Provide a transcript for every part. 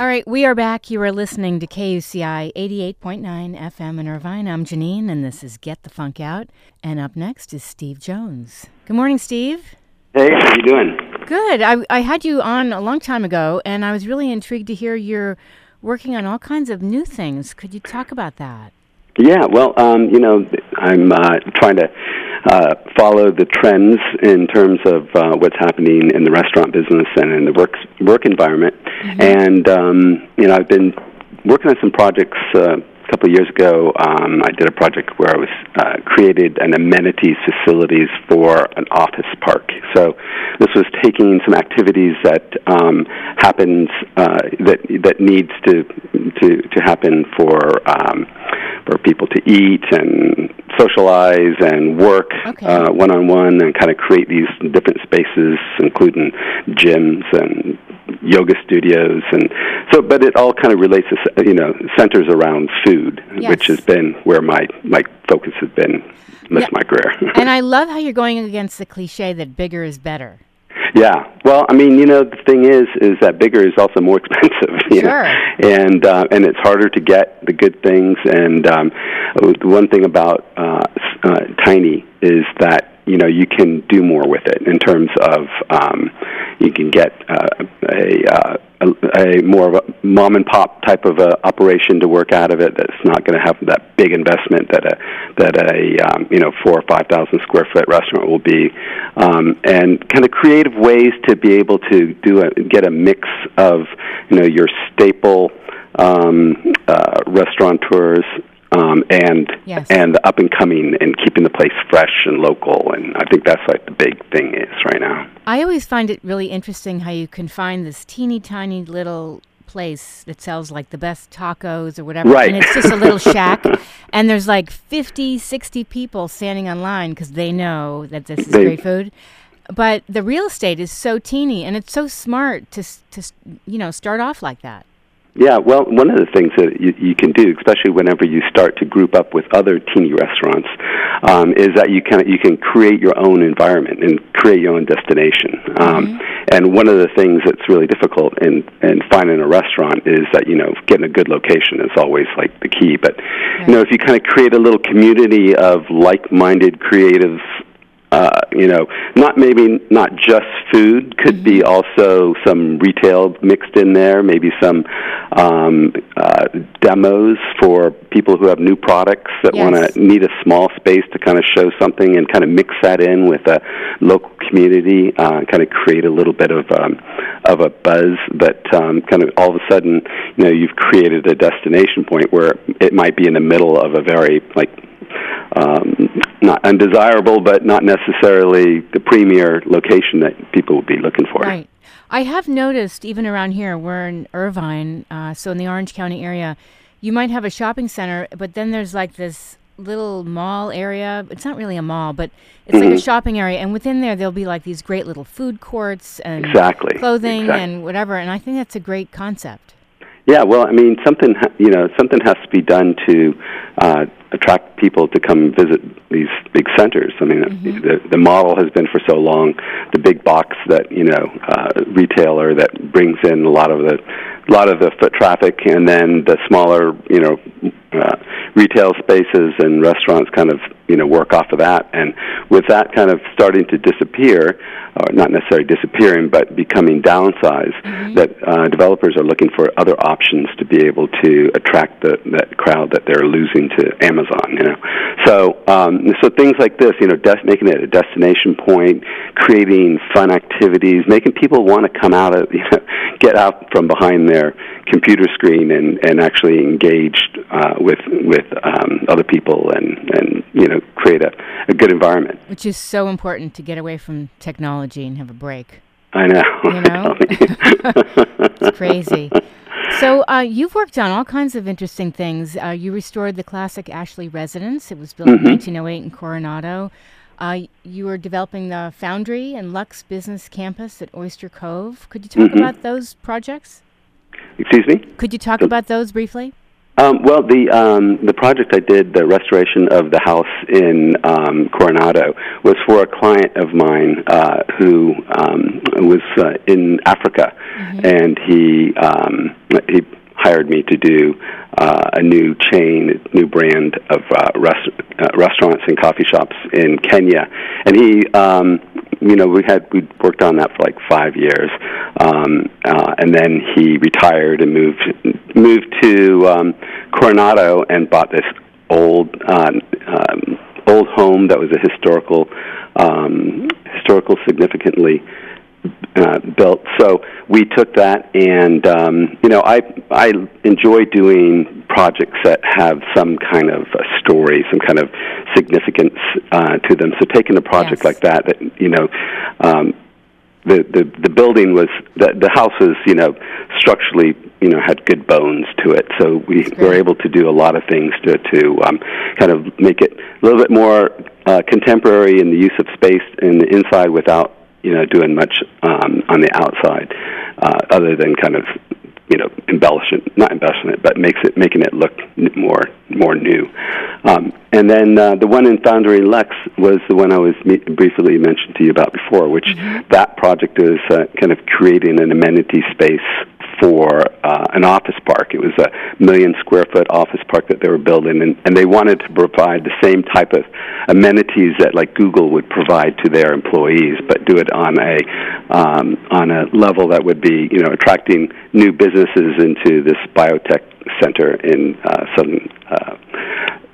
All right, we are back. You are listening to KUCI 88.9 FM in Irvine. I'm Janine, and this is Get the Funk Out. And up next is Steve Jones. Good morning, Steve. Hey, how you doing? Good. I, I had you on a long time ago, and I was really intrigued to hear you're working on all kinds of new things. Could you talk about that? Yeah, well, um, you know, I'm uh, trying to uh, follow the trends in terms of uh, what's happening in the restaurant business and in the work work environment. Mm-hmm. And um, you know, I've been working on some projects. Uh, a couple of years ago, um, I did a project where I was uh, created an amenities facilities for an office park. So this was taking some activities that um, happens uh, that that needs to to to happen for um, for people to eat and socialize and work one on one and kind of create these different spaces, including gyms and yoga studios and so but it all kind of relates to you know centers around food yes. which has been where my my focus has been most yeah. of my career and i love how you're going against the cliche that bigger is better yeah. Well, I mean, you know, the thing is, is that bigger is also more expensive. You sure. Know? And uh, and it's harder to get the good things. And um, the one thing about uh, uh, tiny is that you know you can do more with it in terms of um, you can get uh, a, uh, a, a more of a mom and pop type of a operation to work out of it. That's not going to have that big investment that a that a um, you know four or five thousand square foot restaurant will be, um, and kind of creative ways to be able to do a get a mix of you know your staple um, uh, restaurateurs um, and yes. and up and coming and keeping the place fresh and local. And I think that's like the big thing is right now. I always find it really interesting how you can find this teeny tiny little place that sells like the best tacos or whatever right. and it's just a little shack and there's like 50 60 people standing online because they know that this is they, great food but the real estate is so teeny and it's so smart to to you know start off like that yeah, well, one of the things that you, you can do, especially whenever you start to group up with other teeny restaurants, um, is that you can you can create your own environment and create your own destination. Um, mm-hmm. And one of the things that's really difficult in in finding a restaurant is that you know getting a good location is always like the key. But right. you know, if you kind of create a little community of like-minded creatives uh, you know, not maybe not just food, could mm-hmm. be also some retail mixed in there, maybe some um, uh, demos for people who have new products that yes. want to need a small space to kind of show something and kind of mix that in with a local community, uh, kind of create a little bit of um, of a buzz that um, kind of all of a sudden, you know, you've created a destination point where it might be in the middle of a very like um, not undesirable, but not necessarily the premier location that people would be looking for. Right. I have noticed, even around here, we're in Irvine, uh, so in the Orange County area, you might have a shopping center, but then there's like this little mall area. It's not really a mall, but it's mm-hmm. like a shopping area, and within there there'll be like these great little food courts and exactly. clothing exactly. and whatever. And I think that's a great concept. Yeah, well, I mean, something you know, something has to be done to uh, attract people to come visit these big centers. I mean, mm-hmm. the the model has been for so long the big box that you know uh, retailer that brings in a lot of the a lot of the foot traffic, and then the smaller you know uh, retail spaces and restaurants kind of you know work off of that. And with that kind of starting to disappear, or not necessarily disappearing, but becoming downsized, mm-hmm. that uh, developers are looking for other options to be able to attract the, that crowd that they're losing to Amazon. You know, so um, so things like this, you know, des- making it a destination point, creating fun activities, making people want to come out of you know, get out from behind their computer screen and and actually engage uh, with with um, other people and and you know create a, a good environment. Which is so important to get away from technology and have a break. I know. You know, it's crazy. So uh, you've worked on all kinds of interesting things. Uh, you restored the classic Ashley residence. It was built mm-hmm. in 1908 in Coronado. Uh, you were developing the Foundry and Lux Business Campus at Oyster Cove. Could you talk mm-hmm. about those projects? Excuse me. Could you talk about those briefly? Um, well, the um, the project I did, the restoration of the house in um, Coronado, was for a client of mine uh, who um, was uh, in Africa, mm-hmm. and he um, he hired me to do uh, a new chain, new brand of uh, rest- uh, restaurants and coffee shops in Kenya, and he. Um, you know, we had we worked on that for like five years, um, uh, and then he retired and moved moved to um, Coronado and bought this old uh, um, old home that was a historical um, historical significantly uh, built. So we took that, and um, you know, I I enjoy doing projects that have some kind of a story, some kind of significance uh, to them. So taking a project yes. like that, that you know. Um, the, the the building was the the house was you know structurally you know had good bones to it so we were able to do a lot of things to to um, kind of make it a little bit more uh, contemporary in the use of space in the inside without you know, doing much um, on the outside, uh, other than kind of, you know, embellishing, not embellishing it, but makes it making it look more more new. Um, and then uh, the one in Foundry Lex was the one I was me- briefly mentioned to you about before, which mm-hmm. that project is uh, kind of creating an amenity space for uh, an office park. It was a million square foot office park that they were building, and, and they wanted to provide the same type of amenities that like Google would provide to their employees, but do it on a um, on a level that would be you know attracting new businesses into this biotech center in uh, southern uh,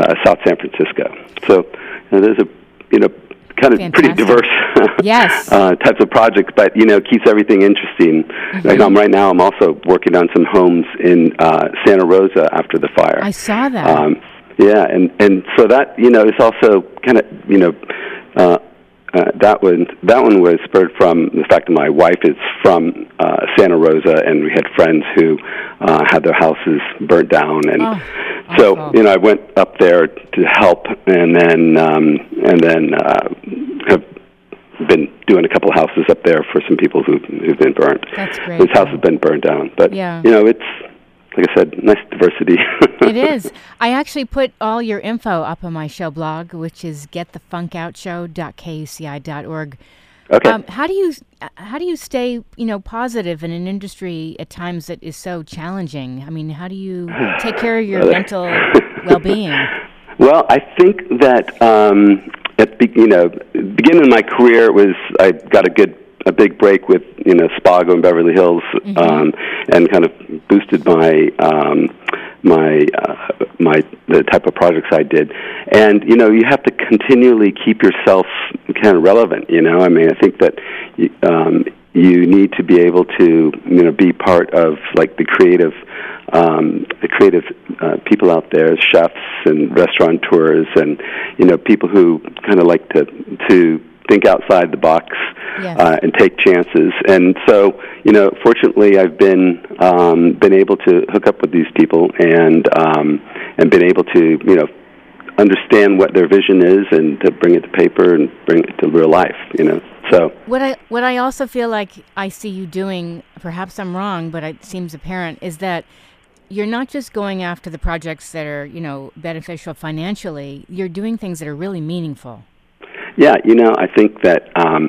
uh, South San Francisco. So you know, there's a you know kind of Fantastic. pretty diverse yes. uh, types of projects, but you know keeps everything interesting. Mm-hmm. Like, um, right now, I'm also working on some homes in uh, Santa Rosa after the fire. I saw that. Um, yeah, and and so that you know is also kind of you know. Uh, uh, that one that one was spurred from the fact that my wife is from uh, Santa Rosa, and we had friends who uh, had their houses burnt down, and oh, so you know I went up there to help, and then um, and then uh, have been doing a couple houses up there for some people who who've been burnt. That's great. Whose house has been burned down, but yeah. you know it's like I said, nice diversity. it is. I actually put all your info up on my show blog, which is getthefunkoutshow.kuci.org. Okay. Um, how do you how do you stay you know positive in an industry at times that is so challenging? I mean, how do you take care of your mental well being? Well, I think that um, at the, you know beginning of my career was I got a good a big break with you know Spago and Beverly Hills, mm-hmm. um, and kind of boosted my um, my uh, my the type of projects I did. And you know, you have to continually keep yourself kind of relevant. You know, I mean, I think that um, you need to be able to you know be part of like the creative. Um, the creative uh, people out there, chefs and restaurateurs, and you know people who kind of like to to think outside the box yes. uh, and take chances. And so, you know, fortunately, I've been um, been able to hook up with these people and um, and been able to, you know, understand what their vision is and to bring it to paper and bring it to real life. You know, so what I what I also feel like I see you doing, perhaps I'm wrong, but it seems apparent, is that you're not just going after the projects that are, you know, beneficial financially. You're doing things that are really meaningful. Yeah, you know, I think that um,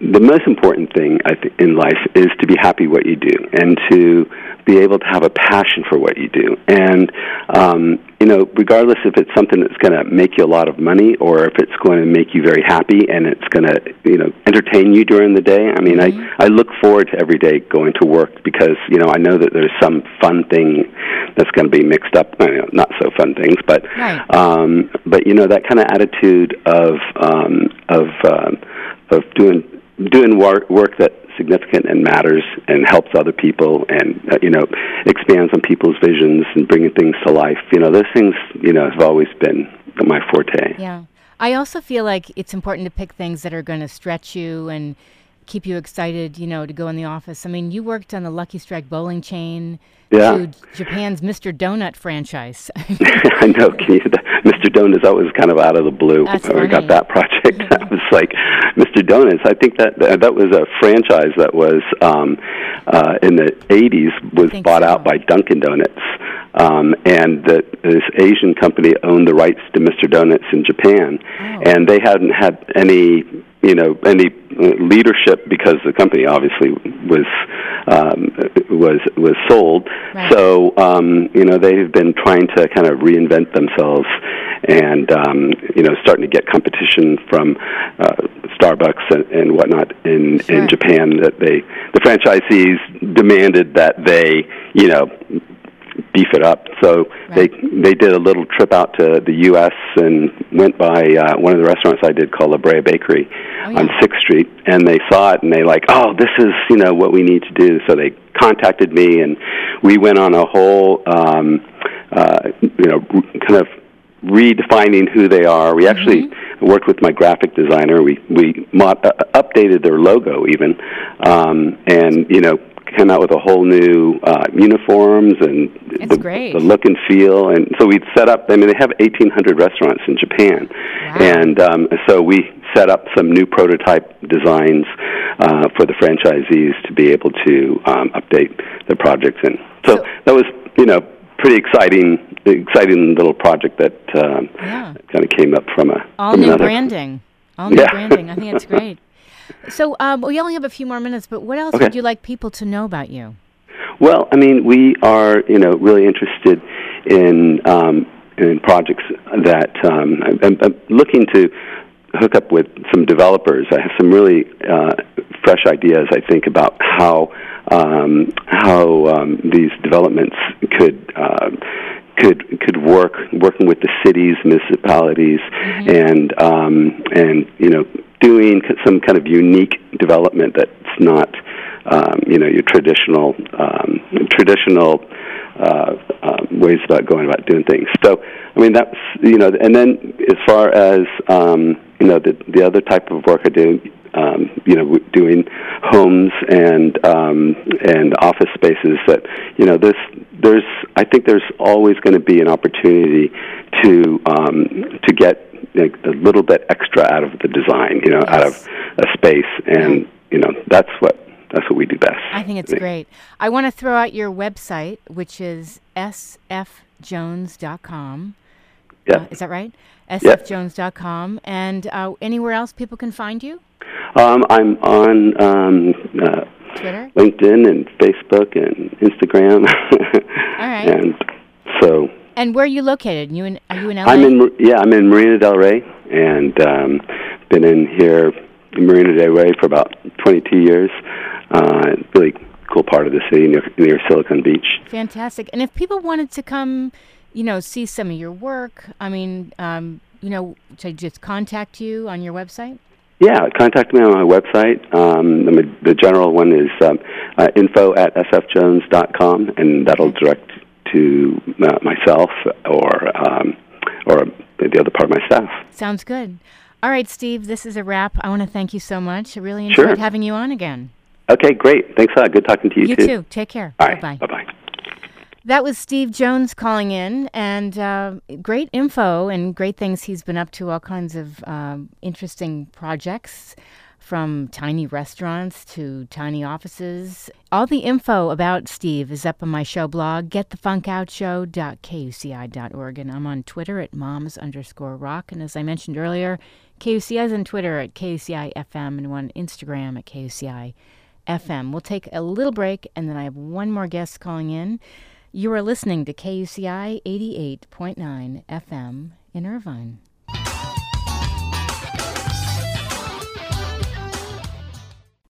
the most important thing I th- in life is to be happy what you do and to be able to have a passion for what you do. And um, you know, regardless if it's something that's going to make you a lot of money or if it's going to make you very happy and it's going to you know entertain you during the day. I mean, mm-hmm. I I look forward to every day going to work because you know I know that there's some fun thing that's going to be mixed up. You know, not so fun things, but right. um, but you know that kind of attitude of um, of um, of doing doing work work that significant and matters and helps other people and uh, you know expands on people's visions and bringing things to life. You know those things you know have always been my forte. Yeah. I also feel like it's important to pick things that are going to stretch you and keep you excited you know to go in the office. I mean you worked on the lucky strike bowling chain yeah. to Japan's Mr. Donut franchise. I know. Can you, Mr. Donuts, that was kind of out of the blue That's when we funny. got that project. I was like, Mr. Donuts. I think that that was a franchise that was um, uh, in the '80s was bought so. out by Dunkin' Donuts, um, and that this Asian company owned the rights to Mr. Donuts in Japan, Oh. and they hadn't had any you know any leadership because the company obviously was um, was was sold. Right. So um, you know they've been trying to kind of reinvent themselves, and um, you know starting to get competition from uh, Starbucks and, and whatnot in Sure. in Japan. That they the franchisees demanded that they you know beef it up. So they they did a little trip out to the U.S. and went by uh, one of the restaurants I did called La Brea Bakery Oh, yeah. on Sixth Street, and they saw it and they like, oh, this is you know what we need to do. So they contacted me, and we went on a whole um, uh, you know kind of redefining who they are. We actually worked with my graphic designer. We we mod- uh, updated their logo even, um, and you know came out with a whole new uh, uniforms and the, great. the look and feel. And so we set up. I mean, they have 1,800 restaurants in Japan, and um, so we set up some new prototype designs uh, for the franchisees to be able to um, update their projects. And so, So- that was you know pretty exciting, exciting little project that um, Yeah. kind of came up from a All from new another. branding. All new Yeah. branding. I think it's great. So um, we only have a few more minutes, but what else Okay. would you like people to know about you? Well, I mean, we are you know really interested in um, in projects that um, I'm, I'm looking to hook up with some developers. I have some really uh, fresh ideas. I think about how um, how um, these developments could. um could could work working with the cities, municipalities, and um, and you know doing some kind of unique development that's not um, you know your traditional um, traditional uh, um, ways about going about doing things. So I mean that's you know and then as far as um, you know the the other type of work I do. Um, you know, doing homes and um, and office spaces. That you know, this there's I think there's always going to be an opportunity to um, to get a little bit extra out of the design. You know, out of a space, and you know that's what that's what we do best. I think it's great. I want to throw out your website, which is sfjones.com. Yeah. Uh, is that right? sfjones.com. And uh, anywhere else people can find you? Um, I'm on um, uh, Twitter? LinkedIn and Facebook and Instagram. All right. And so And where are you located? You in, are you in LA? I'm in yeah I'm in Marina Del Rey and um, been in here in Marina Del Rey for about 22 years. Uh, really cool part of the city near, near Silicon Beach. Fantastic. And if people wanted to come, you know, see some of your work, I mean, um, you know, should I just contact you on your website? Yeah, contact me on my website. Um, the, the general one is um, uh, info at sfjones.com, and that'll direct to uh, myself or um, or the other part of my staff. Sounds good. All right, Steve, this is a wrap. I want to thank you so much. I really Sure. enjoyed having you on again. Okay, great. Thanks a lot. Good talking to you, You too. too. Take care. All right. Bye-bye. Bye-bye. That was Steve Jones calling in, and uh, great info and great things he's been up to. All kinds of um, interesting projects, from tiny restaurants to tiny offices. All the info about Steve is up on my show blog, getthefunkoutshow.kuci.org, and I'm on Twitter at moms underscore rock. And as I mentioned earlier, KUCI is on Twitter at KUCI FM and on Instagram at KUCI FM. We'll take a little break, and then I have one more guest calling in. You are listening to KUCI 88.9 FM in Irvine.